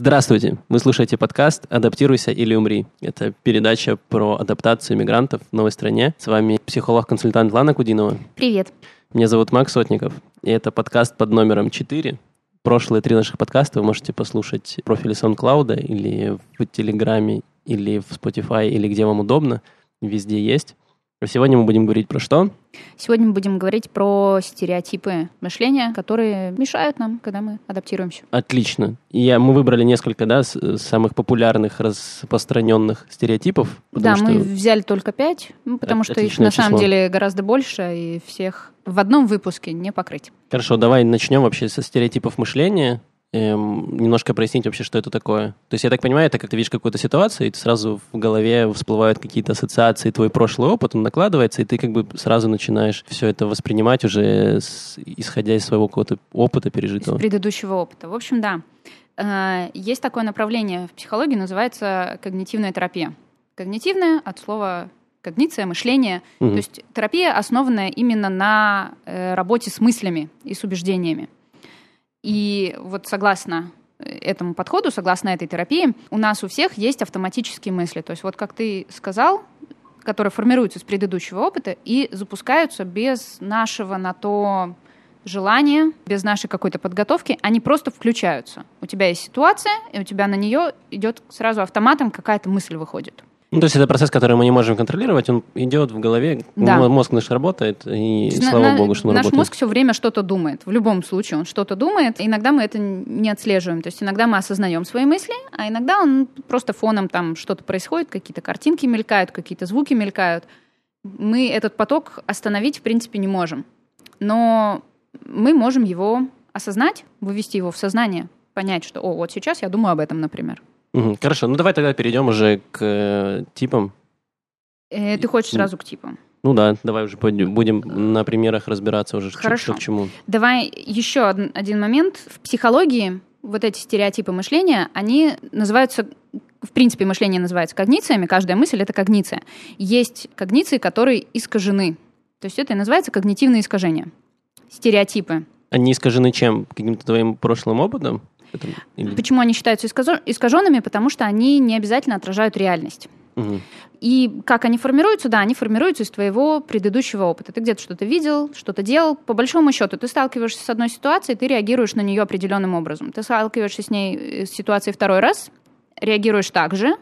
Здравствуйте! Вы слушаете подкаст «Адаптируйся или умри». Это передача про адаптацию мигрантов в новой стране. С вами психолог-консультант Лана Кудинова. Привет. Меня зовут Макс Сотников, и это подкаст под номером 4. Прошлые три наших подкаста вы можете послушать в профиле SoundCloud или в Телеграме, или в Spotify, или где вам удобно. Везде есть. Сегодня мы будем говорить про что? Сегодня мы будем говорить про стереотипы мышления, которые мешают нам, когда мы адаптируемся. Отлично. И я, мы выбрали несколько да, самых популярных, распространенных стереотипов. Да, что... мы взяли только пять, ну, потому что их на число. самом деле гораздо больше, и всех в одном выпуске не покрыть. Хорошо, давай начнем вообще со стереотипов мышления эм, немножко прояснить вообще, что это такое. То есть, я так понимаю, это как ты видишь какую-то ситуацию, и ты сразу в голове всплывают какие-то ассоциации, твой прошлый опыт, он накладывается, и ты как бы сразу начинаешь все это воспринимать уже с, исходя из своего какого-то опыта пережитого. Из предыдущего опыта. В общем, да. Э, есть такое направление в психологии, называется когнитивная терапия. Когнитивная от слова когниция, мышление. Угу. То есть терапия основанная именно на э, работе с мыслями и с убеждениями. И вот согласно этому подходу, согласно этой терапии, у нас у всех есть автоматические мысли. То есть вот как ты сказал, которые формируются с предыдущего опыта и запускаются без нашего на то желания, без нашей какой-то подготовки, они просто включаются. У тебя есть ситуация, и у тебя на нее идет сразу автоматом какая-то мысль выходит. Ну, то есть это процесс, который мы не можем контролировать, он идет в голове, да. мозг наш работает, и слава на, богу, что он наш работает. Наш мозг все время что-то думает, в любом случае он что-то думает, иногда мы это не отслеживаем, то есть иногда мы осознаем свои мысли, а иногда он просто фоном там что-то происходит, какие-то картинки мелькают, какие-то звуки мелькают. Мы этот поток остановить, в принципе, не можем. Но мы можем его осознать, вывести его в сознание, понять, что, о, вот сейчас я думаю об этом, например. Угу, хорошо, ну давай тогда перейдем уже к э, типам. Э, ты хочешь сразу к типам? Ну да, давай уже будем на примерах разбираться уже, Хорошо. что к чему. Давай еще один, один момент. В психологии вот эти стереотипы мышления, они называются, в принципе, мышление называется когнициями, каждая мысль — это когниция. Есть когниции, которые искажены. То есть это и называется когнитивные искажения. Стереотипы. Они искажены чем? Каким-то твоим прошлым опытом? Этом, или... Почему они считаются искаженными? Потому что они не обязательно отражают реальность. Угу. И как они формируются? Да, они формируются из твоего предыдущего опыта. Ты где-то что-то видел, что-то делал. По большому счету, ты сталкиваешься с одной ситуацией, ты реагируешь на нее определенным образом. Ты сталкиваешься с ней, э, с ситуацией второй раз, реагируешь так же,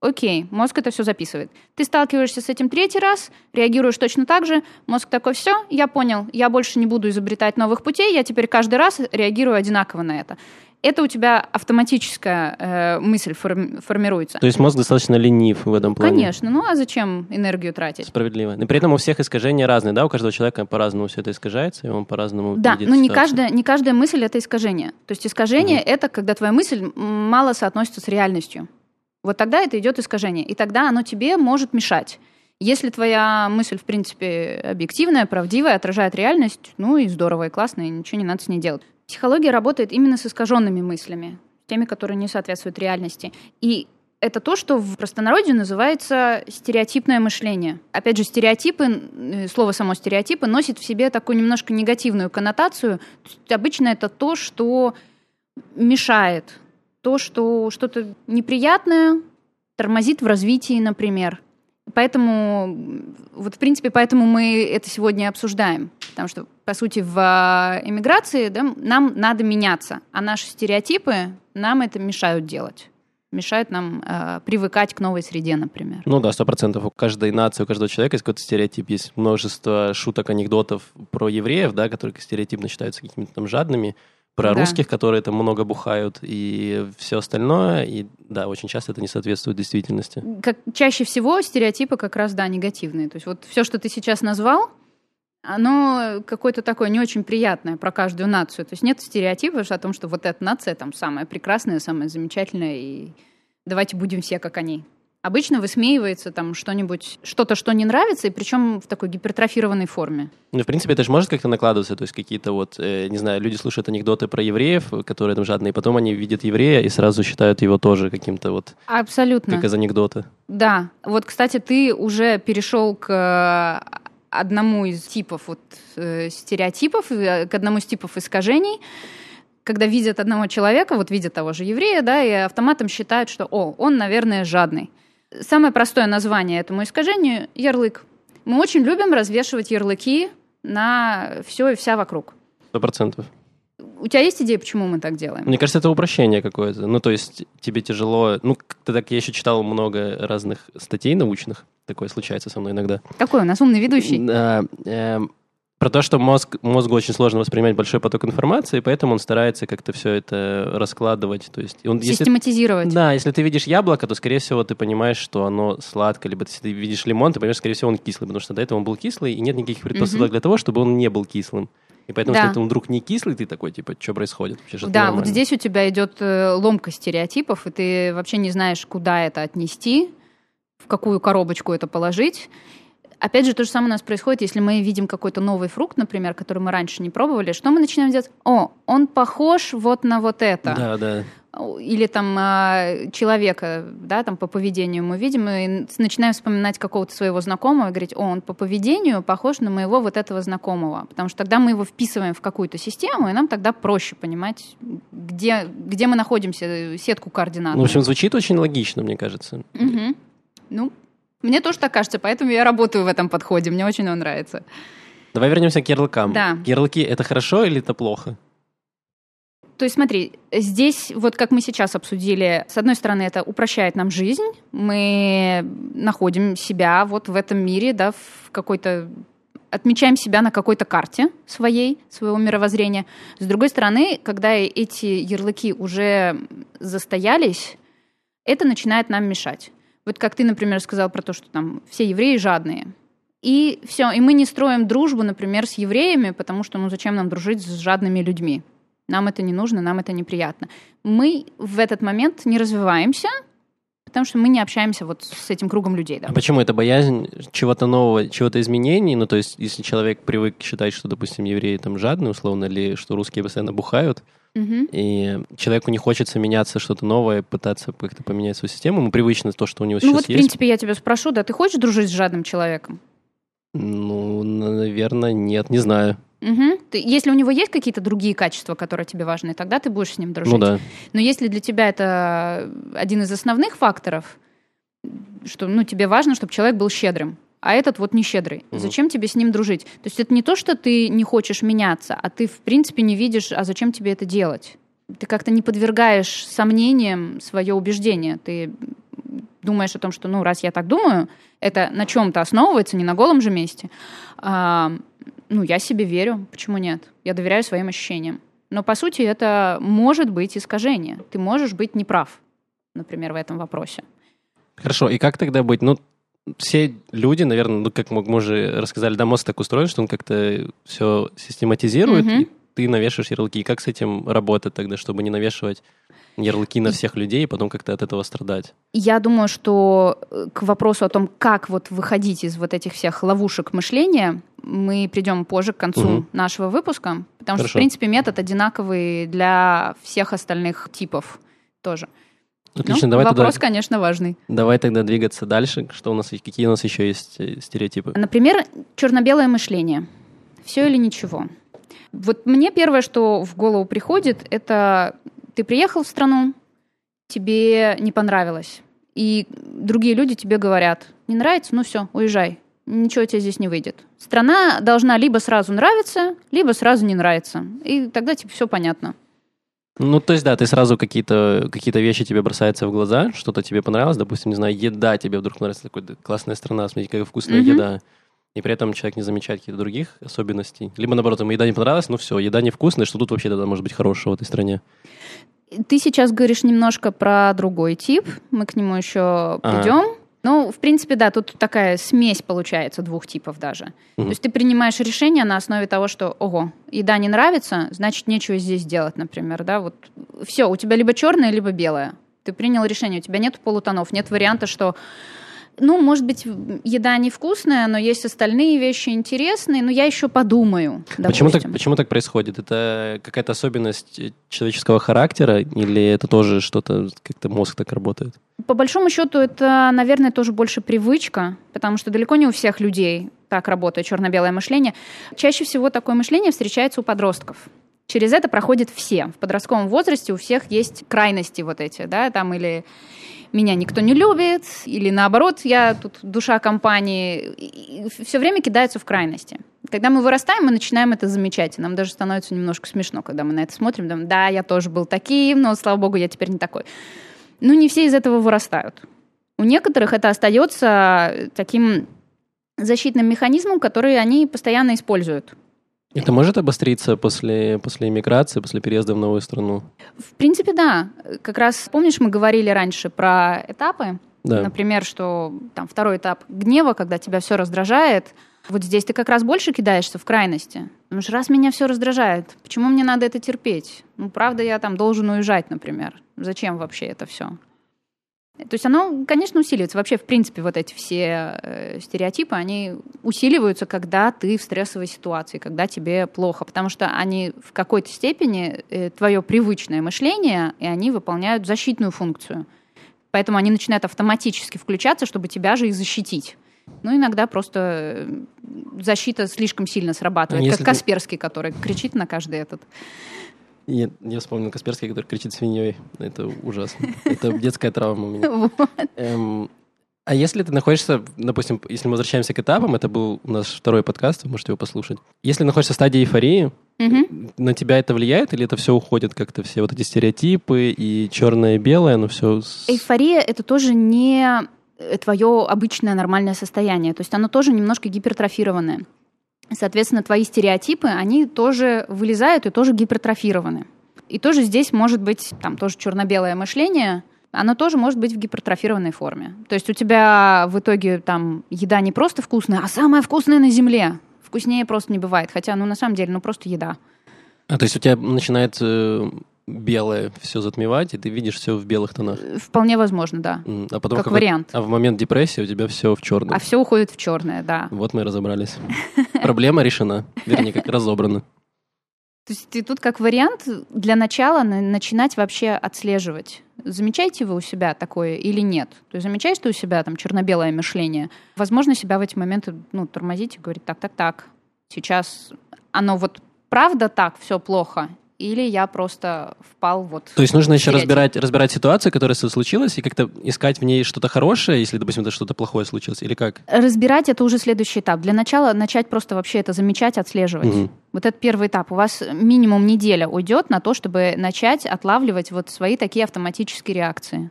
Окей, мозг это все записывает. Ты сталкиваешься с этим третий раз, реагируешь точно так же, мозг такой, все, я понял, я больше не буду изобретать новых путей, я теперь каждый раз реагирую одинаково на это это у тебя автоматическая э, мысль форми- формируется. То есть мозг достаточно ленив в этом плане? Конечно. Ну а зачем энергию тратить? Справедливо. Но при этом у всех искажения разные, да? У каждого человека по-разному все это искажается, и он по-разному Да, но не каждая, не каждая мысль — это искажение. То есть искажение угу. — это когда твоя мысль мало соотносится с реальностью. Вот тогда это идет искажение. И тогда оно тебе может мешать. Если твоя мысль, в принципе, объективная, правдивая, отражает реальность, ну и здорово, и классно, и ничего не надо с ней делать. Психология работает именно с искаженными мыслями, теми, которые не соответствуют реальности. И это то, что в простонародье называется стереотипное мышление. Опять же, стереотипы, э, слово само стереотипы, носит в себе такую немножко негативную коннотацию. обычно это то, что мешает, то, что что-то неприятное тормозит в развитии, например. Поэтому, вот в принципе, поэтому мы это сегодня обсуждаем. Потому что, по сути, в а, эмиграции да, нам надо меняться, а наши стереотипы нам это мешают делать мешают нам э, привыкать к новой среде, например. Ну да, сто процентов. У каждой нации, у каждого человека есть какой-то стереотип. Есть множество шуток, анекдотов про евреев, да, которые стереотипно считаются какими-то там жадными про да. русских, которые там много бухают, и все остальное. И да, очень часто это не соответствует действительности. Как, чаще всего стереотипы как раз, да, негативные. То есть вот все, что ты сейчас назвал, оно какое-то такое не очень приятное про каждую нацию. То есть нет стереотипов о том, что вот эта нация там самая прекрасная, самая замечательная, и давайте будем все как они обычно высмеивается там что-нибудь, что-то, что не нравится, и причем в такой гипертрофированной форме. Ну, в принципе, это же может как-то накладываться, то есть какие-то вот, э, не знаю, люди слушают анекдоты про евреев, которые там жадные, и потом они видят еврея и сразу считают его тоже каким-то вот... Абсолютно. Как из анекдота. Да. Вот, кстати, ты уже перешел к э, одному из типов вот, э, стереотипов, э, к одному из типов искажений, когда видят одного человека, вот видят того же еврея, да, и автоматом считают, что, о, он, наверное, жадный. Самое простое название этому искажению – ярлык. Мы очень любим развешивать ярлыки на все и вся вокруг. Сто процентов. У тебя есть идея, почему мы так делаем? Мне кажется, это упрощение какое-то. Ну, то есть тебе тяжело... Ну, ты так, я еще читал много разных статей научных. Такое случается со мной иногда. Какой у нас умный ведущий? Да, э, про то, что мозг, мозгу очень сложно воспринимать большой поток информации, поэтому он старается как-то все это раскладывать. То есть он, Систематизировать. Если, да, если ты видишь яблоко, то, скорее всего, ты понимаешь, что оно сладкое, либо если ты видишь лимон, ты понимаешь, скорее всего, он кислый, потому что до этого он был кислый, и нет никаких предпосылок mm-hmm. для того, чтобы он не был кислым. И поэтому, да. если он вдруг не кислый, ты такой, типа, что происходит? Вообще, что да, вот здесь у тебя идет э, ломка стереотипов, и ты вообще не знаешь, куда это отнести, в какую коробочку это положить. Опять же, то же самое у нас происходит, если мы видим какой-то новый фрукт, например, который мы раньше не пробовали, что мы начинаем делать? О, он похож вот на вот это. Да, да или там а, человека, да, там по поведению мы видим и начинаем вспоминать какого-то своего знакомого и говорить, о, он по поведению похож на моего вот этого знакомого, потому что тогда мы его вписываем в какую-то систему, и нам тогда проще понимать, где, где мы находимся, сетку координат. Ну, в общем, звучит очень логично, мне кажется. Угу. Ну, мне тоже так кажется, поэтому я работаю в этом подходе, мне очень он нравится. Давай вернемся к ярлыкам. Да. Ярлыки — это хорошо или это плохо? То есть смотри, здесь, вот как мы сейчас обсудили, с одной стороны, это упрощает нам жизнь, мы находим себя вот в этом мире, да, в какой-то отмечаем себя на какой-то карте своей, своего мировоззрения. С другой стороны, когда эти ярлыки уже застоялись, это начинает нам мешать. Вот как ты, например, сказал про то, что там все евреи жадные. И все, и мы не строим дружбу, например, с евреями, потому что, ну, зачем нам дружить с жадными людьми? нам это не нужно, нам это неприятно. Мы в этот момент не развиваемся, потому что мы не общаемся вот с этим кругом людей. Да. А почему это боязнь чего-то нового, чего-то изменений? Ну, то есть, если человек привык считать, что, допустим, евреи там жадные, условно, или что русские постоянно бухают, угу. и человеку не хочется меняться, что-то новое, пытаться как-то поменять свою систему, ему привычно то, что у него ну, сейчас вот, есть. Ну, вот, в принципе, я тебя спрошу, да, ты хочешь дружить с жадным человеком? Ну, наверное, нет, не знаю. Угу. Ты, если у него есть какие-то другие качества, которые тебе важны, тогда ты будешь с ним дружить. Ну да. Но если для тебя это один из основных факторов, что ну, тебе важно, чтобы человек был щедрым, а этот вот не щедрый. Угу. Зачем тебе с ним дружить? То есть это не то, что ты не хочешь меняться, а ты в принципе не видишь, а зачем тебе это делать? Ты как-то не подвергаешь сомнениям свое убеждение. Ты думаешь о том, что, ну, раз я так думаю, это на чем-то основывается, не на голом же месте. А, ну, я себе верю, почему нет? Я доверяю своим ощущениям. Но, по сути, это может быть искажение. Ты можешь быть неправ, например, в этом вопросе. Хорошо, и как тогда быть? Ну, все люди, наверное, ну, как мы уже рассказали, да, мозг так устроен, что он как-то все систематизирует, mm-hmm. и ты навешиваешь ярлыки. И как с этим работать тогда, чтобы не навешивать ярлыки на всех людей и потом как-то от этого страдать? Я думаю, что э, к вопросу о том, как вот выходить из вот этих всех ловушек мышления, мы придем позже к концу угу. нашего выпуска, потому Хорошо. что, в принципе, метод одинаковый для всех остальных типов тоже. Отлично, ну, давай вопрос, тогда, конечно, важный. Давай тогда двигаться дальше. Что у нас, какие у нас еще есть э, стереотипы? Например, черно-белое мышление. Все или ничего. Вот мне первое, что в голову приходит, это ты приехал в страну, тебе не понравилось, и другие люди тебе говорят, не нравится, ну все, уезжай, ничего тебе здесь не выйдет. Страна должна либо сразу нравиться, либо сразу не нравиться. И тогда тебе все понятно. Ну, то есть, да, ты сразу какие-то какие вещи тебе бросаются в глаза, что-то тебе понравилось, допустим, не знаю, еда тебе вдруг нравится, такая классная страна, смотрите, какая вкусная mm-hmm. еда. И при этом человек не замечает каких-то других особенностей. Либо, наоборот, ему еда не понравилась, ну все, еда невкусная, что тут вообще тогда может быть хорошего в этой стране? Ты сейчас говоришь немножко про другой тип, мы к нему еще придем. Ага. Ну, в принципе, да, тут такая смесь получается двух типов даже. Угу. То есть ты принимаешь решение на основе того, что, ого, еда не нравится, значит, нечего здесь делать, например, да, вот все, у тебя либо черное, либо белое. Ты принял решение, у тебя нет полутонов, нет варианта, что ну, может быть, еда невкусная, но есть остальные вещи интересные, но я еще подумаю. Почему так, почему так происходит? Это какая-то особенность человеческого характера или это тоже что-то, как-то мозг так работает? По большому счету, это, наверное, тоже больше привычка, потому что далеко не у всех людей так работает черно-белое мышление. Чаще всего такое мышление встречается у подростков. Через это проходят все. В подростковом возрасте у всех есть крайности вот эти, да, там или меня никто не любит, или наоборот, я тут душа компании. все время кидаются в крайности. Когда мы вырастаем, мы начинаем это замечать. И нам даже становится немножко смешно, когда мы на это смотрим. Думаем, да, я тоже был таким, но, слава богу, я теперь не такой. Ну, не все из этого вырастают. У некоторых это остается таким защитным механизмом, который они постоянно используют. Это может обостриться после, после иммиграции, после переезда в новую страну? В принципе, да. Как раз, помнишь, мы говорили раньше про этапы? Да. Например, что там второй этап гнева, когда тебя все раздражает. Вот здесь ты как раз больше кидаешься в крайности. Потому что раз меня все раздражает, почему мне надо это терпеть? Ну, правда, я там должен уезжать, например. Зачем вообще это все? То есть оно, конечно, усиливается. Вообще, в принципе, вот эти все э, стереотипы, они усиливаются, когда ты в стрессовой ситуации, когда тебе плохо, потому что они в какой-то степени э, твое привычное мышление, и они выполняют защитную функцию. Поэтому они начинают автоматически включаться, чтобы тебя же и защитить. Ну, иногда просто э, защита слишком сильно срабатывает, а как Касперский, который кричит на каждый этот я, я вспомнил Касперский, который кричит свиньей. Это ужасно. Это детская травма у меня. Эм, а если ты находишься, допустим, если мы возвращаемся к этапам, это был наш второй подкаст, вы можете его послушать. Если находишься в стадии эйфории, угу. на тебя это влияет или это все уходит как-то, все вот эти стереотипы и черное и белое, оно все... Эйфория — это тоже не твое обычное нормальное состояние, то есть оно тоже немножко гипертрофированное. Соответственно, твои стереотипы, они тоже вылезают и тоже гипертрофированы. И тоже здесь может быть, там тоже черно-белое мышление, оно тоже может быть в гипертрофированной форме. То есть у тебя в итоге там еда не просто вкусная, а самая вкусная на земле. Вкуснее просто не бывает. Хотя, ну, на самом деле, ну, просто еда. А то есть у тебя начинает э, белое все затмевать, и ты видишь все в белых тонах. Вполне возможно, да. А потом как, как вариант. А в момент депрессии у тебя все в черном. А все уходит в черное, да. Вот мы и разобрались. Проблема решена. Вернее, как разобрана. То есть ты тут как вариант для начала начинать вообще отслеживать. Замечаете вы у себя такое или нет? То есть замечаешь ты у себя там черно-белое мышление? Возможно, себя в эти моменты ну, тормозить и говорить, так, так, так, сейчас оно вот правда так, все плохо, или я просто впал вот... То есть нужно еще разбирать, разбирать ситуацию, которая случилась, и как-то искать в ней что-то хорошее, если, допустим, это что-то плохое случилось, или как? Разбирать — это уже следующий этап. Для начала начать просто вообще это замечать, отслеживать. Угу. Вот это первый этап. У вас минимум неделя уйдет на то, чтобы начать отлавливать вот свои такие автоматические реакции.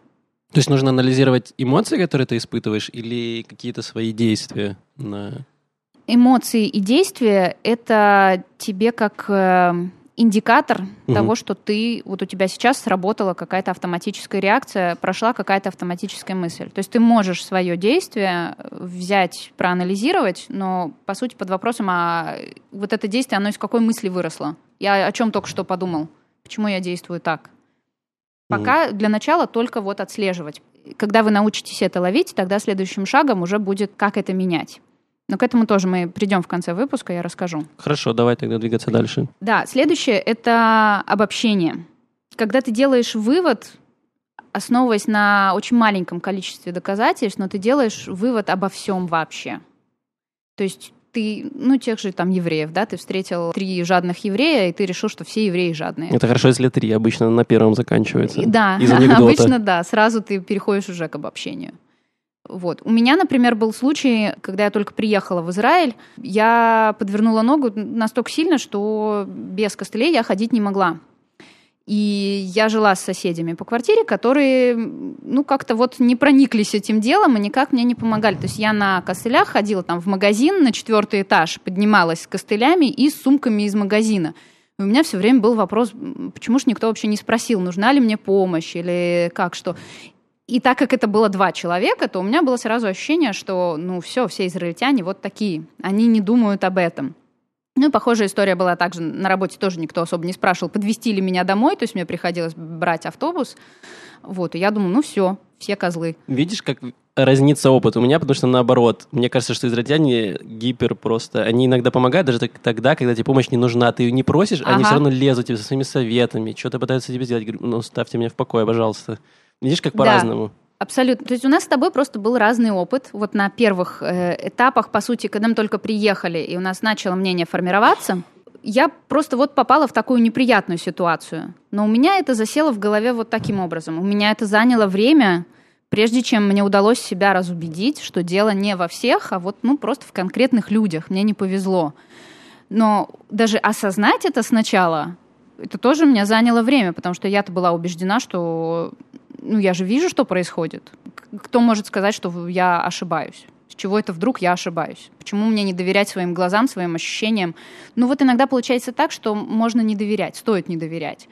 То есть нужно анализировать эмоции, которые ты испытываешь, или какие-то свои действия на эмоции и действия это тебе как э, индикатор угу. того, что ты, вот у тебя сейчас сработала какая-то автоматическая реакция, прошла какая-то автоматическая мысль. То есть ты можешь свое действие взять, проанализировать, но по сути под вопросом, а вот это действие, оно из какой мысли выросло? Я о чем только что подумал? Почему я действую так? Пока угу. для начала только вот отслеживать. Когда вы научитесь это ловить, тогда следующим шагом уже будет, как это менять. Но к этому тоже мы придем в конце выпуска, я расскажу. Хорошо, давай тогда двигаться дальше. Да, следующее — это обобщение. Когда ты делаешь вывод, основываясь на очень маленьком количестве доказательств, но ты делаешь вывод обо всем вообще. То есть ты, ну, тех же там евреев, да, ты встретил три жадных еврея, и ты решил, что все евреи жадные. Это хорошо, если три, обычно на первом заканчивается. Да, обычно да, сразу ты переходишь уже к обобщению. Вот. У меня, например, был случай, когда я только приехала в Израиль, я подвернула ногу настолько сильно, что без костылей я ходить не могла. И я жила с соседями по квартире, которые, ну, как-то вот не прониклись этим делом и никак мне не помогали. То есть я на костылях ходила там в магазин на четвертый этаж, поднималась с костылями и с сумками из магазина. И у меня все время был вопрос, почему же никто вообще не спросил, нужна ли мне помощь или как, что. И так как это было два человека, то у меня было сразу ощущение, что, ну, все, все израильтяне вот такие. Они не думают об этом. Ну, и похожая история была также на работе, тоже никто особо не спрашивал, подвести ли меня домой, то есть мне приходилось брать автобус. Вот, и я думаю, ну все, все козлы. Видишь, как разнится опыт у меня, потому что наоборот. Мне кажется, что израильтяне гипер просто. Они иногда помогают даже тогда, когда тебе помощь не нужна. Ты ее не просишь, ага. они все равно лезут тебе со своими советами, что-то пытаются тебе сделать. Говорю, ну, ставьте меня в покое, пожалуйста. Видишь, как по-разному. Да. Абсолютно. То есть у нас с тобой просто был разный опыт. Вот на первых э, этапах, по сути, когда мы только приехали, и у нас начало мнение формироваться, я просто вот попала в такую неприятную ситуацию. Но у меня это засело в голове вот таким образом. У меня это заняло время, прежде чем мне удалось себя разубедить, что дело не во всех, а вот ну, просто в конкретных людях. Мне не повезло. Но даже осознать это сначала, это тоже меня заняло время, потому что я-то была убеждена, что ну, я же вижу, что происходит. Кто может сказать, что я ошибаюсь? С чего это вдруг я ошибаюсь? Почему мне не доверять своим глазам, своим ощущениям? Ну вот иногда получается так, что можно не доверять, стоит не доверять.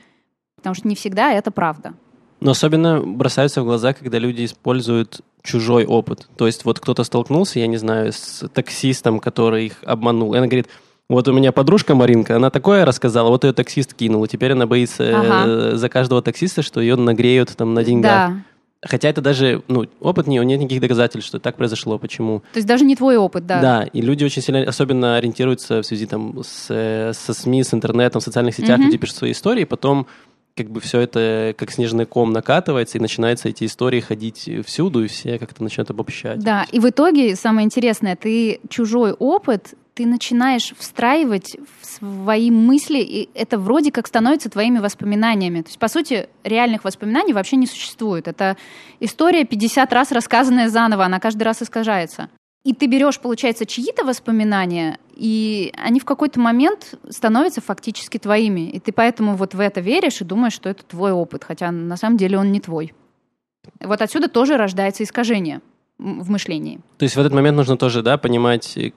Потому что не всегда это правда. Но особенно бросаются в глаза, когда люди используют чужой опыт. То есть вот кто-то столкнулся, я не знаю, с таксистом, который их обманул. И она говорит, вот у меня подружка Маринка, она такое рассказала, вот ее таксист кинул, и теперь она боится э, ага. за каждого таксиста, что ее нагреют там на деньгах. Да. Хотя это даже, ну, опыт не, нет никаких доказательств, что так произошло, почему. То есть даже не твой опыт, да? Да, и люди очень сильно, особенно ориентируются в связи там с, э, со СМИ, с интернетом, в социальных сетях, mm-hmm. люди пишут свои истории, потом как бы все это как снежный ком накатывается, и начинаются эти истории ходить всюду, и все как-то начинают обобщать. Да, и в итоге самое интересное, ты чужой опыт, ты начинаешь встраивать в свои мысли, и это вроде как становится твоими воспоминаниями. То есть, по сути, реальных воспоминаний вообще не существует. Это история 50 раз рассказанная заново, она каждый раз искажается. И ты берешь, получается, чьи-то воспоминания, и они в какой-то момент становятся фактически твоими. И ты поэтому вот в это веришь и думаешь, что это твой опыт, хотя на самом деле он не твой. Вот отсюда тоже рождается искажение в мышлении. То есть в этот момент нужно тоже, да, понимать, э,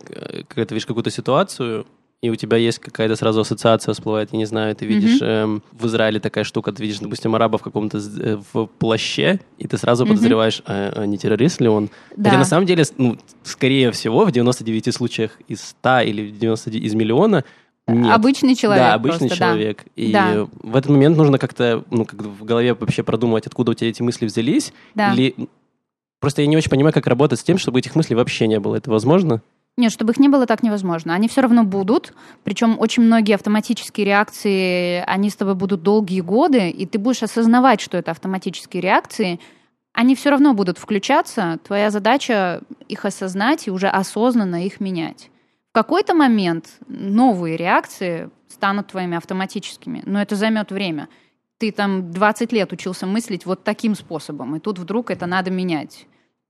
когда ты видишь какую-то ситуацию, и у тебя есть какая-то сразу ассоциация всплывает, я не знаю, ты видишь mm-hmm. эм, в Израиле такая штука, ты видишь, допустим, араба в каком-то э, в плаще, и ты сразу mm-hmm. подозреваешь, а, а не террорист ли он. Да. Хотя на самом деле, ну, скорее всего, в 99 случаях из 100 или в 90 из миллиона нет. Обычный человек. Да, обычный просто, человек. Да. И да. в этот момент нужно как-то, ну, как в голове вообще продумывать, откуда у тебя эти мысли взялись. Да. Или просто я не очень понимаю, как работать с тем, чтобы этих мыслей вообще не было. Это возможно? Нет, чтобы их не было, так невозможно. Они все равно будут. Причем очень многие автоматические реакции, они с тобой будут долгие годы, и ты будешь осознавать, что это автоматические реакции. Они все равно будут включаться. Твоя задача их осознать и уже осознанно их менять. В какой-то момент новые реакции станут твоими автоматическими, но это займет время. Ты там 20 лет учился мыслить вот таким способом, и тут вдруг это надо менять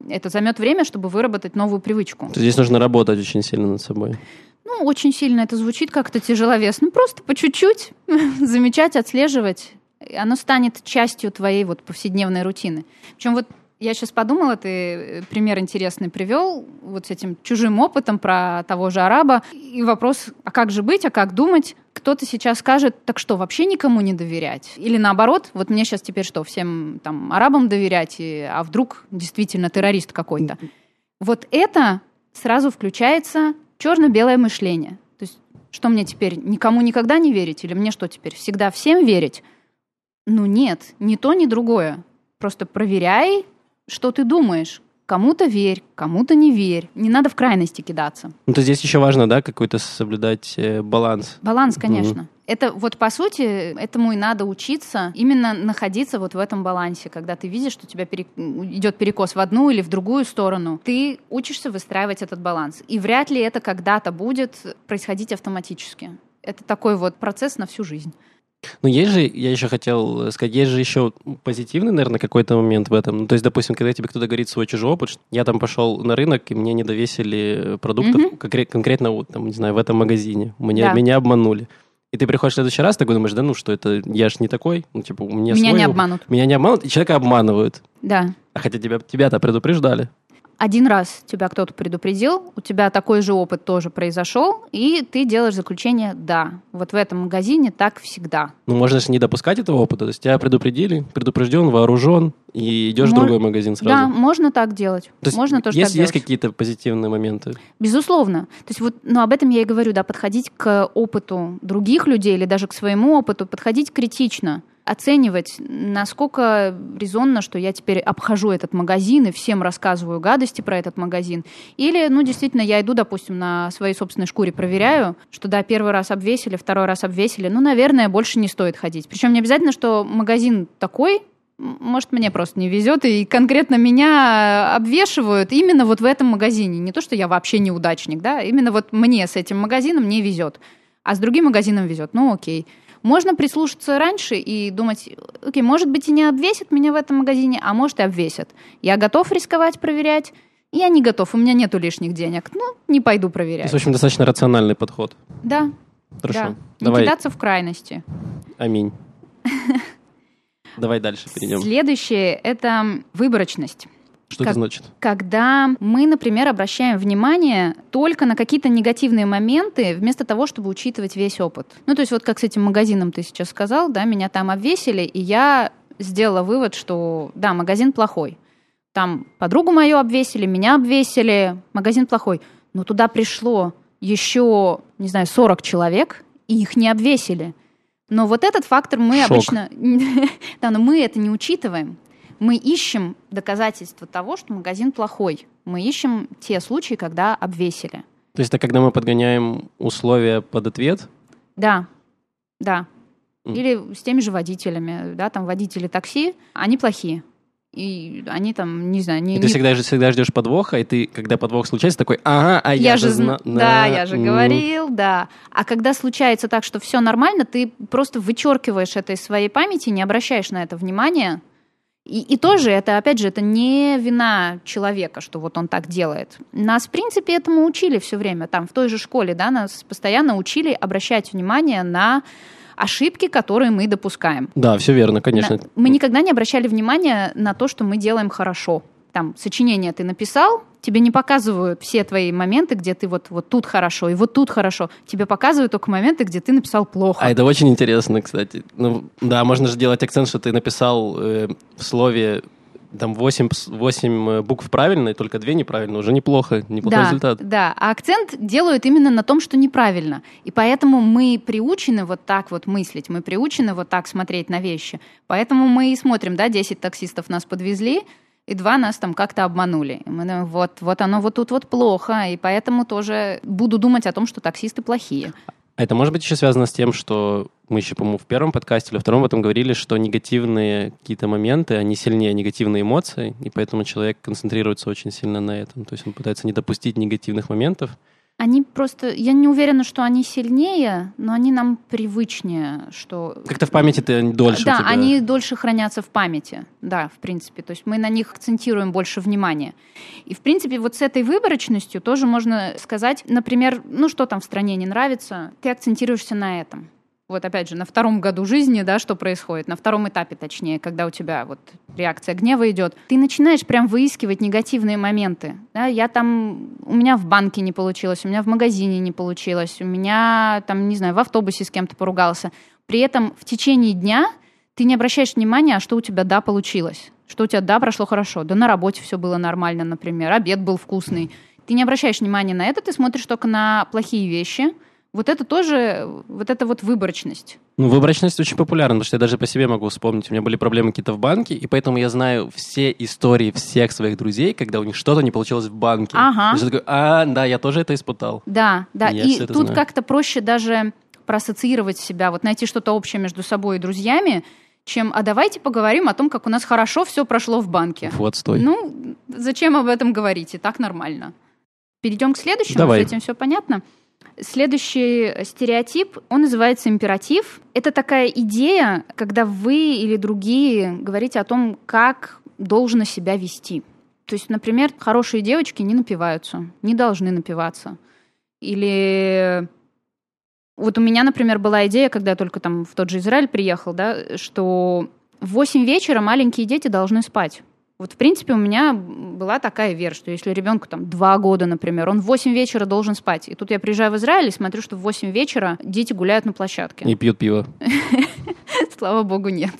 это займет время, чтобы выработать новую привычку. Здесь нужно работать очень сильно над собой. Ну, очень сильно это звучит как-то тяжеловесно. Ну, просто по чуть-чуть замечать, отслеживать. Оно станет частью твоей вот повседневной рутины. Причем вот я сейчас подумала, ты э, пример интересный привел, вот с этим чужим опытом про того же араба. И вопрос, а как же быть, а как думать? Кто-то сейчас скажет, так что, вообще никому не доверять? Или наоборот, вот мне сейчас теперь что, всем там арабам доверять, и, а вдруг действительно террорист какой-то? Вот это сразу включается черно-белое мышление. То есть, что мне теперь, никому никогда не верить? Или мне что теперь, всегда всем верить? Ну нет, ни то, ни другое. Просто проверяй, что ты думаешь. Кому-то верь, кому-то не верь. Не надо в крайности кидаться. Ну, то здесь еще важно, да, какой-то соблюдать э, баланс. Баланс, конечно. Угу. Это вот по сути, этому и надо учиться, именно находиться вот в этом балансе, когда ты видишь, что у тебя пере... идет перекос в одну или в другую сторону, ты учишься выстраивать этот баланс. И вряд ли это когда-то будет происходить автоматически. Это такой вот процесс на всю жизнь. Ну, есть же, я еще хотел сказать, есть же еще позитивный, наверное, какой-то момент в этом. Ну, то есть, допустим, когда тебе кто-то говорит свой чужой опыт, я там пошел на рынок, и мне не довесили продуктов mm-hmm. конкрет, конкретно, вот, там, не знаю, в этом магазине. Меня, да. меня обманули. И ты приходишь в следующий раз, такой думаешь, да ну что, это я ж не такой, ну типа у меня Меня свой, не обманут. Меня не обманут, и человека обманывают. Да. А хотя тебя, тебя-то предупреждали один раз тебя кто-то предупредил, у тебя такой же опыт тоже произошел, и ты делаешь заключение «да». Вот в этом магазине так всегда. Ну, можно же не допускать этого опыта. То есть тебя предупредили, предупрежден, вооружен, и идешь Мож... в другой магазин сразу. Да, можно так делать. То есть можно тоже есть, так есть какие-то позитивные моменты? Безусловно. То есть вот, ну, об этом я и говорю, да, подходить к опыту других людей или даже к своему опыту, подходить критично оценивать, насколько резонно, что я теперь обхожу этот магазин и всем рассказываю гадости про этот магазин. Или, ну, действительно, я иду, допустим, на своей собственной шкуре проверяю, что да, первый раз обвесили, второй раз обвесили, ну, наверное, больше не стоит ходить. Причем не обязательно, что магазин такой, может, мне просто не везет, и конкретно меня обвешивают именно вот в этом магазине. Не то, что я вообще неудачник, да, именно вот мне с этим магазином не везет. а с другим магазином везет. Ну, окей. Можно прислушаться раньше и думать, окей, может быть, и не обвесят меня в этом магазине, а может, и обвесят. Я готов рисковать, проверять, я не готов, у меня нету лишних денег. Ну, не пойду проверять. То есть, в общем, достаточно рациональный подход. Да. Хорошо. Да. Давай. Не кидаться в крайности. Аминь. Давай дальше перейдем. Следующее – это выборочность. Что как- это значит? Когда мы, например, обращаем внимание только на какие-то негативные моменты, вместо того, чтобы учитывать весь опыт. Ну, то есть вот как с этим магазином ты сейчас сказал, да, меня там обвесили, и я сделала вывод, что да, магазин плохой. Там подругу мою обвесили, меня обвесили, магазин плохой. Но туда пришло еще, не знаю, 40 человек, и их не обвесили. Но вот этот фактор мы Шок. обычно... Да, но мы это не учитываем. Мы ищем доказательства того, что магазин плохой. Мы ищем те случаи, когда обвесили. То есть это когда мы подгоняем условия под ответ? Да, да. М. Или с теми же водителями, да, там водители такси, они плохие. И они там, не знаю, не... И ты не- всегда, всегда ждешь подвоха, и ты, когда подвох случается, такой, ага, а я, я же зна- Да, я же говорил, да. А когда случается так, что все нормально, ты просто вычеркиваешь это из своей памяти, не обращаешь на это внимания. И, и тоже это, опять же, это не вина человека, что вот он так делает. Нас, в принципе, этому учили все время. Там в той же школе, да, нас постоянно учили обращать внимание на ошибки, которые мы допускаем. Да, все верно, конечно. Мы никогда не обращали внимания на то, что мы делаем хорошо. Там сочинение ты написал, тебе не показывают все твои моменты, где ты вот, вот тут хорошо и вот тут хорошо. Тебе показывают только моменты, где ты написал плохо. А это очень интересно, кстати. Ну, да, можно же делать акцент, что ты написал э, в слове там 8, 8 букв правильно, и только 2 неправильно. Уже неплохо, неплохой да, результат. Да, а акцент делают именно на том, что неправильно. И поэтому мы приучены вот так вот мыслить, мы приучены вот так смотреть на вещи. Поэтому мы и смотрим, да, 10 таксистов нас подвезли, и два нас там как-то обманули. И мы думаем, вот, вот оно вот тут вот плохо, и поэтому тоже буду думать о том, что таксисты плохие. А это может быть еще связано с тем, что мы еще, по-моему, в первом подкасте или втором этом говорили, что негативные какие-то моменты, они сильнее негативные эмоции, и поэтому человек концентрируется очень сильно на этом. То есть он пытается не допустить негативных моментов. Они просто, я не уверена, что они сильнее, но они нам привычнее, что... Как-то в памяти ты дольше Да, тебя. они дольше хранятся в памяти, да, в принципе. То есть мы на них акцентируем больше внимания. И, в принципе, вот с этой выборочностью тоже можно сказать, например, ну что там в стране не нравится, ты акцентируешься на этом. Вот опять же, на втором году жизни, да, что происходит, на втором этапе, точнее, когда у тебя вот реакция гнева идет, ты начинаешь прям выискивать негативные моменты. Да, я там, у меня в банке не получилось, у меня в магазине не получилось, у меня там, не знаю, в автобусе с кем-то поругался. При этом в течение дня ты не обращаешь внимания, а что у тебя да получилось, что у тебя да прошло хорошо, да на работе все было нормально, например, обед был вкусный. Ты не обращаешь внимания на это, ты смотришь только на плохие вещи. Вот это тоже, вот это вот выборочность. Ну, выборочность очень популярна, потому что я даже по себе могу вспомнить. У меня были проблемы какие-то в банке, и поэтому я знаю все истории всех своих друзей, когда у них что-то не получилось в банке. Ага. И я такой, а, да, я тоже это испытал. Да, да. Я и тут как-то проще даже проассоциировать себя, вот найти что-то общее между собой и друзьями, чем «а давайте поговорим о том, как у нас хорошо все прошло в банке». Вот, стой. Ну, зачем об этом говорить? И так нормально. Перейдем к следующему, Давай. с этим все понятно. Следующий стереотип, он называется императив. Это такая идея, когда вы или другие говорите о том, как должно себя вести. То есть, например, хорошие девочки не напиваются, не должны напиваться. Или вот у меня, например, была идея, когда я только там в тот же Израиль приехал, да, что в 8 вечера маленькие дети должны спать. Вот, в принципе, у меня была такая вера, что если ребенку там 2 года, например, он в 8 вечера должен спать. И тут я приезжаю в Израиль и смотрю, что в 8 вечера дети гуляют на площадке. И пьют пиво. Слава богу, нет.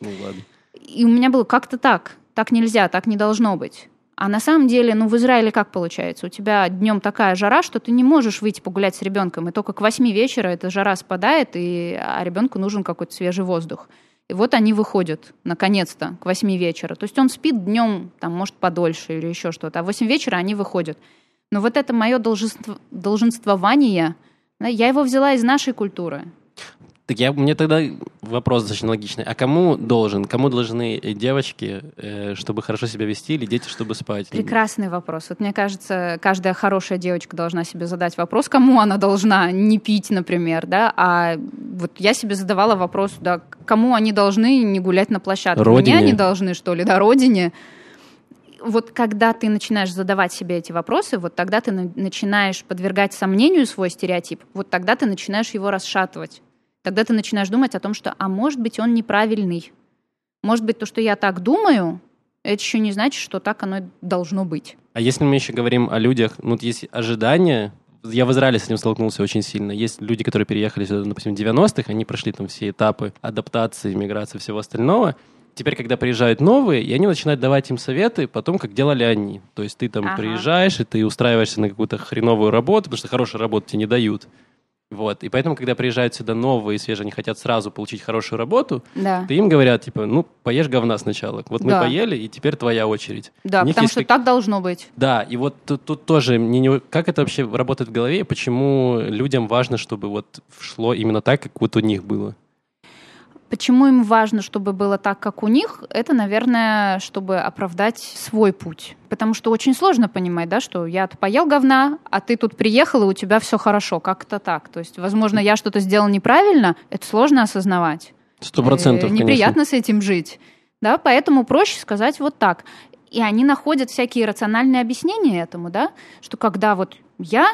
Ну, ладно. И у меня было как-то так. Так нельзя, так не должно быть. А на самом деле, ну, в Израиле как получается? У тебя днем такая жара, что ты не можешь выйти погулять с ребенком. И только к 8 вечера эта жара спадает, и, а ребенку нужен какой-то свежий воздух. И вот они выходят, наконец-то, к 8 вечера. То есть он спит днем, там, может, подольше или еще что-то. А в 8 вечера они выходят. Но вот это мое долженство, долженствование, я его взяла из нашей культуры. Так я, мне тогда вопрос достаточно логичный. А кому должен, кому должны девочки, э, чтобы хорошо себя вести, или дети, чтобы спать? Прекрасный вопрос. Вот мне кажется, каждая хорошая девочка должна себе задать вопрос, кому она должна не пить, например, да, а вот я себе задавала вопрос, да, кому они должны не гулять на площадке? Родине. Мне они должны, что ли, да, родине? вот когда ты начинаешь задавать себе эти вопросы, вот тогда ты начинаешь подвергать сомнению свой стереотип, вот тогда ты начинаешь его расшатывать. Тогда ты начинаешь думать о том, что, а может быть, он неправильный. Может быть, то, что я так думаю, это еще не значит, что так оно должно быть. А если мы еще говорим о людях, ну, вот есть ожидания, я в Израиле с этим столкнулся очень сильно. Есть люди, которые переехали сюда, допустим, в 90-х, они прошли там все этапы адаптации, миграции, всего остального. Теперь, когда приезжают новые, и они начинают давать им советы потом, как делали они. То есть ты там ага. приезжаешь, и ты устраиваешься на какую-то хреновую работу, потому что хорошую работу тебе не дают. Вот. И поэтому, когда приезжают сюда новые и свежие, они хотят сразу получить хорошую работу, да. ты им говорят, типа, ну, поешь говна сначала. Вот мы да. поели, и теперь твоя очередь. Да, потому что так должно быть. Да, и вот тут, тут тоже, мне не... как это вообще работает в голове, и почему людям важно, чтобы вот шло именно так, как вот у них было? Почему им важно, чтобы было так, как у них? Это, наверное, чтобы оправдать свой путь. Потому что очень сложно понимать, да, что я поел говна, а ты тут приехал, и у тебя все хорошо. Как это так? То есть, возможно, я что-то сделал неправильно, это сложно осознавать. Сто процентов, э, Неприятно с этим жить. Да, поэтому проще сказать вот так. И они находят всякие рациональные объяснения этому, да, что когда вот я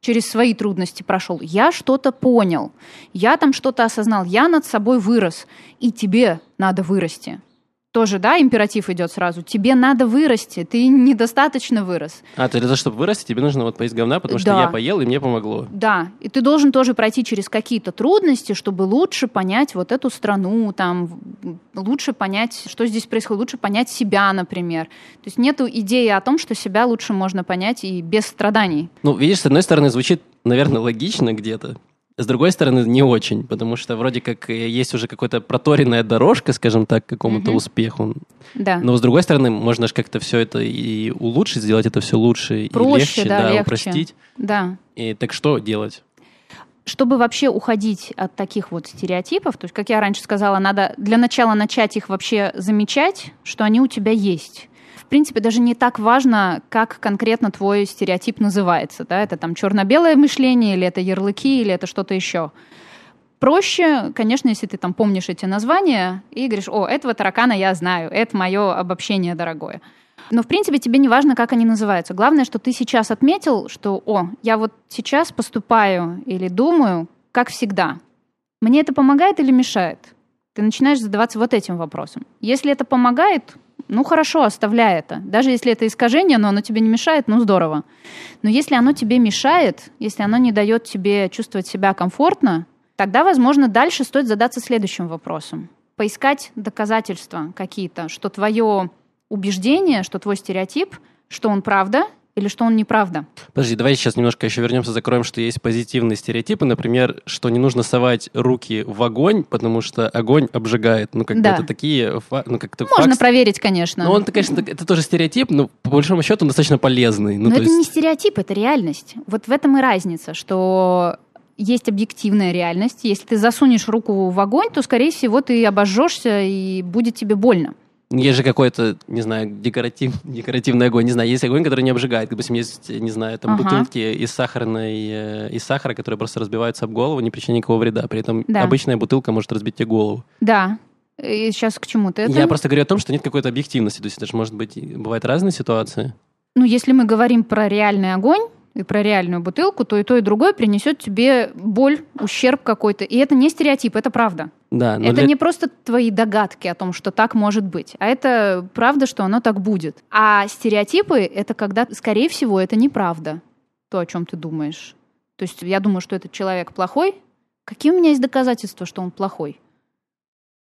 через свои трудности прошел, я что-то понял, я там что-то осознал, я над собой вырос, и тебе надо вырасти тоже, да, императив идет сразу. Тебе надо вырасти, ты недостаточно вырос. А, то для того, чтобы вырасти, тебе нужно вот поесть говна, потому что я поел, и мне помогло. Да, и ты должен тоже пройти через какие-то трудности, чтобы лучше понять вот эту страну, там, лучше понять, что здесь происходит, лучше понять себя, например. То есть нету идеи о том, что себя лучше можно понять и без страданий. Ну, видишь, с одной стороны, звучит, наверное, логично где-то, с другой стороны, не очень, потому что вроде как э, есть уже какая-то проторенная дорожка, скажем так, к какому-то угу. успеху. Да. Но с другой стороны, можно же как-то все это и улучшить, сделать это все лучше Проще, и легче, да, да, легче. упростить. Да. И так что делать? Чтобы вообще уходить от таких вот стереотипов, то есть, как я раньше сказала, надо для начала начать их вообще замечать, что они у тебя есть принципе, даже не так важно, как конкретно твой стереотип называется. Да? Это там черно-белое мышление, или это ярлыки, или это что-то еще. Проще, конечно, если ты там помнишь эти названия и говоришь, о, этого таракана я знаю, это мое обобщение дорогое. Но, в принципе, тебе не важно, как они называются. Главное, что ты сейчас отметил, что, о, я вот сейчас поступаю или думаю, как всегда. Мне это помогает или мешает? Ты начинаешь задаваться вот этим вопросом. Если это помогает, ну хорошо, оставляй это. Даже если это искажение, но оно тебе не мешает, ну здорово. Но если оно тебе мешает, если оно не дает тебе чувствовать себя комфортно, тогда, возможно, дальше стоит задаться следующим вопросом. Поискать доказательства какие-то, что твое убеждение, что твой стереотип, что он правда, или что он неправда. Подожди, давай сейчас немножко еще вернемся, закроем, что есть позитивные стереотипы, например, что не нужно совать руки в огонь, потому что огонь обжигает. Ну, как да. бы это такие... Ну, как-то Можно факт. проверить, конечно. Ну, он, конечно, это тоже стереотип, но по большому счету он достаточно полезный. Ну, но это есть... не стереотип, это реальность. Вот в этом и разница, что есть объективная реальность. Если ты засунешь руку в огонь, то, скорее всего, ты обожжешься и будет тебе больно. Есть же какой-то, не знаю, декоратив, декоративный огонь, не знаю, есть огонь, который не обжигает. Допустим, есть, не знаю, там ага. бутылки из сахарной, э, из сахара, которые просто разбиваются об голову, не причиняя никакого вреда. При этом да. обычная бутылка может разбить тебе голову. Да. И сейчас к чему ты это? Я просто говорю о том, что нет какой-то объективности. То есть это же может быть, бывают разные ситуации. Ну, если мы говорим про реальный огонь, и про реальную бутылку, то и то, и другое принесет тебе боль, ущерб какой-то. И это не стереотип, это правда. Да, это для... не просто твои догадки о том, что так может быть, а это правда, что оно так будет. А стереотипы — это когда, скорее всего, это неправда, то, о чем ты думаешь. То есть я думаю, что этот человек плохой. Какие у меня есть доказательства, что он плохой?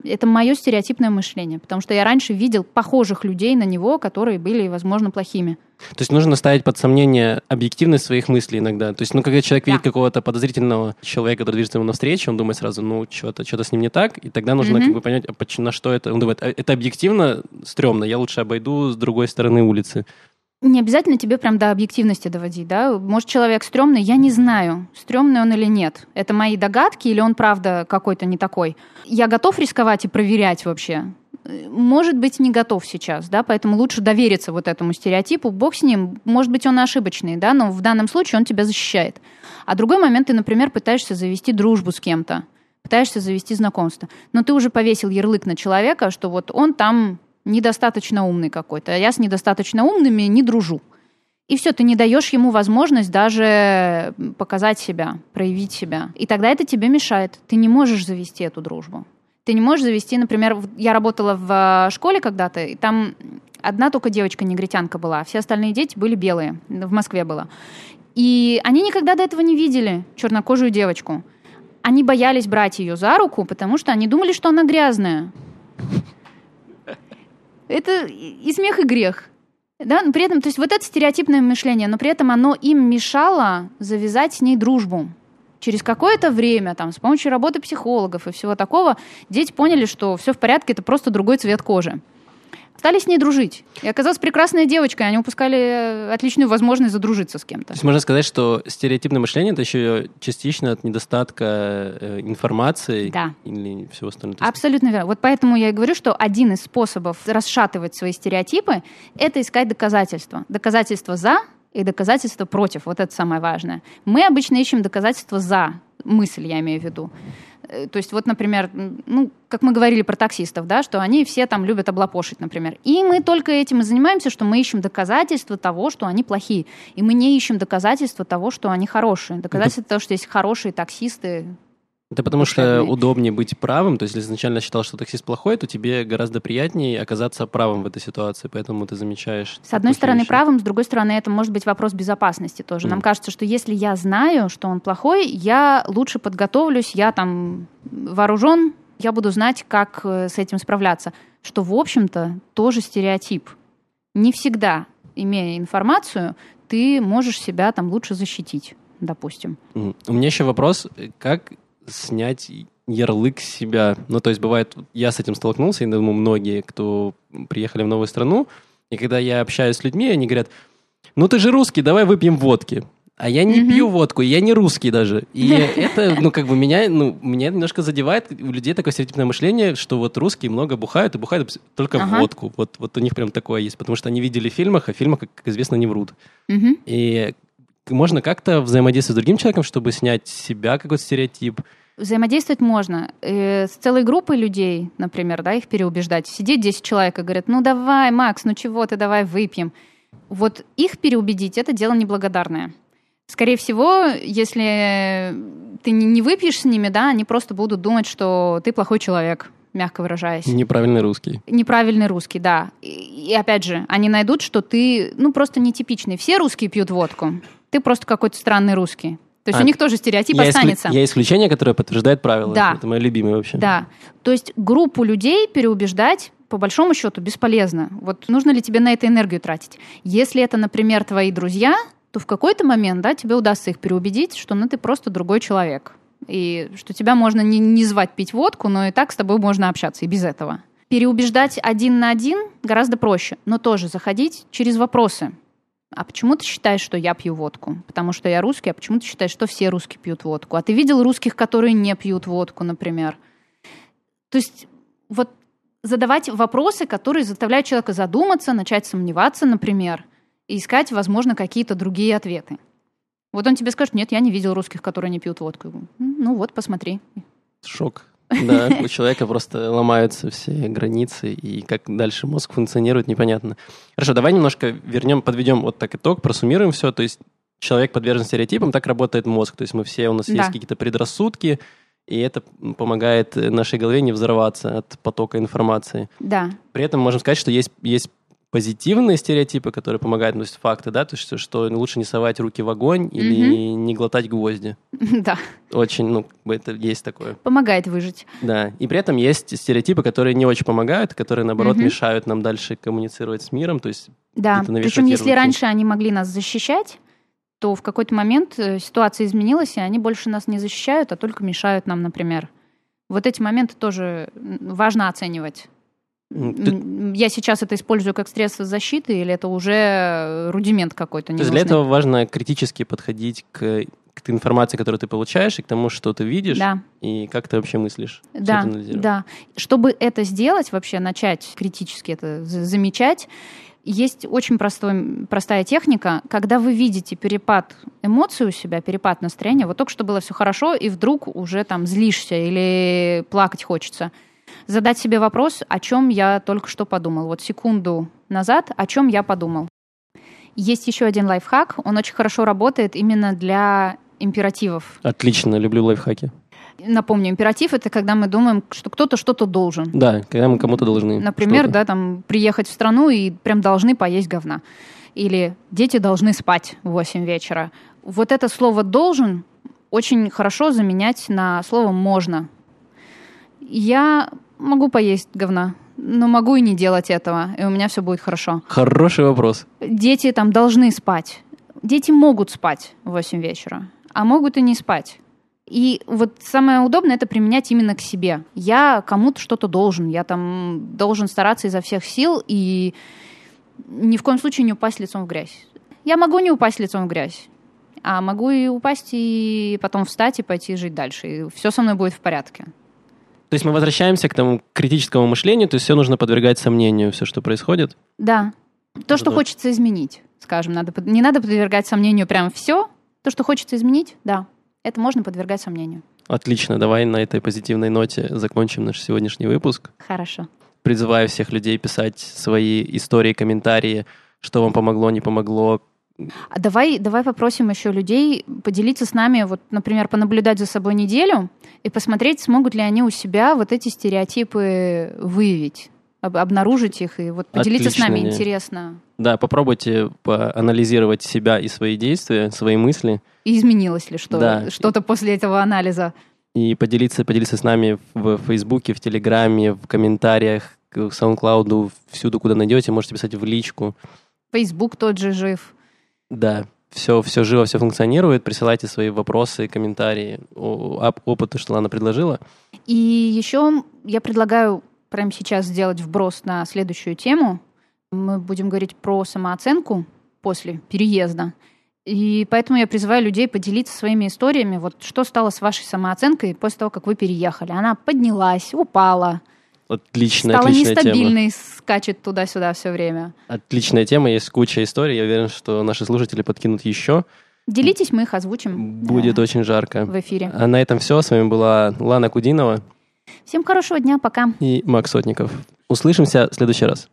Это мое стереотипное мышление, потому что я раньше видел похожих людей на него, которые были, возможно, плохими. То есть нужно ставить под сомнение объективность своих мыслей иногда. То есть, ну, когда человек да. видит какого-то подозрительного человека, который движется ему навстречу, он думает сразу, ну, что-то что с ним не так, и тогда нужно mm-hmm. как бы понять, а на что это. Он думает, а это объективно стрёмно, я лучше обойду с другой стороны улицы. Не обязательно тебе прям до объективности доводить, да? Может, человек стрёмный, я не знаю, стрёмный он или нет. Это мои догадки или он правда какой-то не такой. Я готов рисковать и проверять вообще? Может быть, не готов сейчас, да, поэтому лучше довериться вот этому стереотипу. Бог с ним, может быть, он ошибочный, да, но в данном случае он тебя защищает. А другой момент, ты, например, пытаешься завести дружбу с кем-то, пытаешься завести знакомство, но ты уже повесил ярлык на человека, что вот он там недостаточно умный какой-то, а я с недостаточно умными не дружу. И все, ты не даешь ему возможность даже показать себя, проявить себя. И тогда это тебе мешает. Ты не можешь завести эту дружбу. Ты не можешь завести, например, я работала в э, школе когда-то, и там одна только девочка негритянка была, все остальные дети были белые, в Москве было. И они никогда до этого не видели чернокожую девочку. Они боялись брать ее за руку, потому что они думали, что она грязная. Это и смех, и грех. Да, но при этом, то есть вот это стереотипное мышление, но при этом оно им мешало завязать с ней дружбу. Через какое-то время, там, с помощью работы психологов и всего такого, дети поняли, что все в порядке, это просто другой цвет кожи стали с ней дружить. И оказалась прекрасная девочка, и они упускали э, отличную возможность задружиться с кем-то. То есть можно сказать, что стереотипное мышление это еще частично от недостатка э, информации да. или всего остального. Абсолютно верно. Вот поэтому я и говорю, что один из способов расшатывать свои стереотипы – это искать доказательства. Доказательства за и доказательства против. Вот это самое важное. Мы обычно ищем доказательства за мысль, я имею в виду. Э, то есть вот, например, ну, как мы говорили про таксистов, да, что они все там любят облапошить, например. И мы только этим и занимаемся, что мы ищем доказательства того, что они плохие. И мы не ищем доказательства того, что они хорошие. Доказательства того, что есть хорошие таксисты, это потому что удобнее быть правым. То есть, если изначально считал, что таксист плохой, то тебе гораздо приятнее оказаться правым в этой ситуации. Поэтому ты замечаешь. С одной стороны, вещи. правым, с другой стороны, это может быть вопрос безопасности тоже. Mm. Нам кажется, что если я знаю, что он плохой, я лучше подготовлюсь, я там вооружен, я буду знать, как э, с этим справляться. Что, в общем-то, тоже стереотип. Не всегда, имея информацию, ты можешь себя там лучше защитить допустим. У меня еще вопрос, как снять ярлык себя. Ну, то есть бывает, я с этим столкнулся, и думаю, многие, кто приехали в новую страну, и когда я общаюсь с людьми, они говорят, ну ты же русский, давай выпьем водки. А я не mm-hmm. пью водку, я не русский даже. И это, ну, как бы меня, ну, меня немножко задевает. У людей такое стереотипное мышление, что вот русские много бухают, и бухают только ага. водку. Вот, вот у них прям такое есть, потому что они видели в фильмах, а в фильмах, как, как известно, не врут. Mm-hmm. И можно как-то взаимодействовать с другим человеком, чтобы снять с себя какой-то стереотип, Взаимодействовать можно. Э, с целой группой людей, например, да, их переубеждать. Сидеть 10 человек и говорят, ну давай, Макс, ну чего ты, давай выпьем. Вот их переубедить – это дело неблагодарное. Скорее всего, если ты не выпьешь с ними, да, они просто будут думать, что ты плохой человек, мягко выражаясь. Неправильный русский. Неправильный русский, да. И, и опять же, они найдут, что ты, ну, просто нетипичный. Все русские пьют водку. Ты просто какой-то странный русский. То есть а, у них тоже стереотип я останется. Исклю... Я исключение, которое подтверждает правила. Да. Это мое любимое вообще. Да. То есть группу людей переубеждать по большому счету бесполезно. Вот нужно ли тебе на это энергию тратить? Если это, например, твои друзья, то в какой-то момент да, тебе удастся их переубедить, что ну, ты просто другой человек. И что тебя можно не, не звать пить водку, но и так с тобой можно общаться и без этого. Переубеждать один на один гораздо проще, но тоже заходить через вопросы а почему ты считаешь, что я пью водку? Потому что я русский, а почему ты считаешь, что все русские пьют водку? А ты видел русских, которые не пьют водку, например? То есть вот задавать вопросы, которые заставляют человека задуматься, начать сомневаться, например, и искать, возможно, какие-то другие ответы. Вот он тебе скажет, нет, я не видел русских, которые не пьют водку. Ну вот, посмотри. Шок. Да, у человека просто ломаются все границы, и как дальше мозг функционирует, непонятно. Хорошо, давай немножко вернем, подведем вот так итог, просуммируем все. То есть человек подвержен стереотипам, так работает мозг. То есть мы все, у нас да. есть какие-то предрассудки, и это помогает нашей голове не взорваться от потока информации. Да. При этом можем сказать, что есть, есть позитивные стереотипы, которые помогают, ну, то есть факты, да, то есть что лучше не совать руки в огонь или не глотать гвозди. Да. Очень, ну, это есть такое. Помогает выжить. Да, и при этом есть стереотипы, которые не очень помогают, которые, наоборот, мешают нам дальше коммуницировать с миром, то есть Да, причем если раньше они могли нас защищать, то в какой-то момент э, ситуация изменилась, и они больше нас не защищают, а только мешают нам, например. Вот эти моменты тоже важно оценивать. Ты- Я сейчас это использую как средство защиты, или это уже рудимент какой-то То есть для этого важно критически подходить к, к информации, которую ты получаешь, и к тому, что ты видишь, Да. и как ты вообще мыслишь. Да, да. Чтобы это сделать, вообще начать критически это за- замечать, есть очень простой, простая техника, когда вы видите перепад эмоций у себя, перепад настроения, вот только что было все хорошо, и вдруг уже там злишься или плакать хочется. Задать себе вопрос, о чем я только что подумал. Вот секунду назад, о чем я подумал. Есть еще один лайфхак, он очень хорошо работает именно для императивов. Отлично, люблю лайфхаки. Напомню, императив это когда мы думаем, что кто-то что-то должен. Да, когда мы кому-то должны. Например, что-то. да, там приехать в страну и прям должны поесть говна. Или дети должны спать в 8 вечера. Вот это слово должен очень хорошо заменять на слово можно. Я могу поесть говна, но могу и не делать этого, и у меня все будет хорошо. Хороший вопрос. Дети там должны спать. Дети могут спать в 8 вечера, а могут и не спать. И вот самое удобное это применять именно к себе. Я кому-то что-то должен, я там должен стараться изо всех сил и ни в коем случае не упасть лицом в грязь. Я могу не упасть лицом в грязь, а могу и упасть и потом встать и пойти жить дальше. И все со мной будет в порядке. То есть мы возвращаемся к тому критическому мышлению, то есть все нужно подвергать сомнению, все, что происходит. Да. То, что Да. хочется изменить, скажем, надо, не надо подвергать сомнению прям все. То, что хочется изменить, да, это можно подвергать сомнению. Отлично, давай на этой позитивной ноте закончим наш сегодняшний выпуск. Хорошо. Призываю всех людей писать свои истории, комментарии, что вам помогло, не помогло. А давай, давай попросим еще людей поделиться с нами, вот, например, понаблюдать за собой неделю и посмотреть, смогут ли они у себя вот эти стереотипы выявить, об- обнаружить их и вот поделиться с нами. Идея. Интересно. Да, попробуйте поанализировать себя и свои действия, свои мысли, И изменилось ли что, Да. что-то после этого анализа? и поделиться, поделиться с нами в Фейсбуке, в Телеграме, в комментариях, к SoundCloud, всюду, куда найдете, можете писать в личку. Facebook тот же жив. Да, все, все живо, все функционирует. Присылайте свои вопросы, комментарии, об что Лана предложила. И еще я предлагаю прямо сейчас сделать вброс на следующую тему. Мы будем говорить про самооценку после переезда. И поэтому я призываю людей поделиться своими историями. Вот что стало с вашей самооценкой после того, как вы переехали? Она поднялась, упала, Отличная, стала отличная тема. нестабильной, скачет туда-сюда все время. Отличная тема, есть куча историй. Я уверен, что наши слушатели подкинут еще. Делитесь, мы их озвучим Будет э, очень жарко. в эфире. А на этом все. С вами была Лана Кудинова Всем хорошего дня, пока. и Макс Сотников. Услышимся в следующий раз.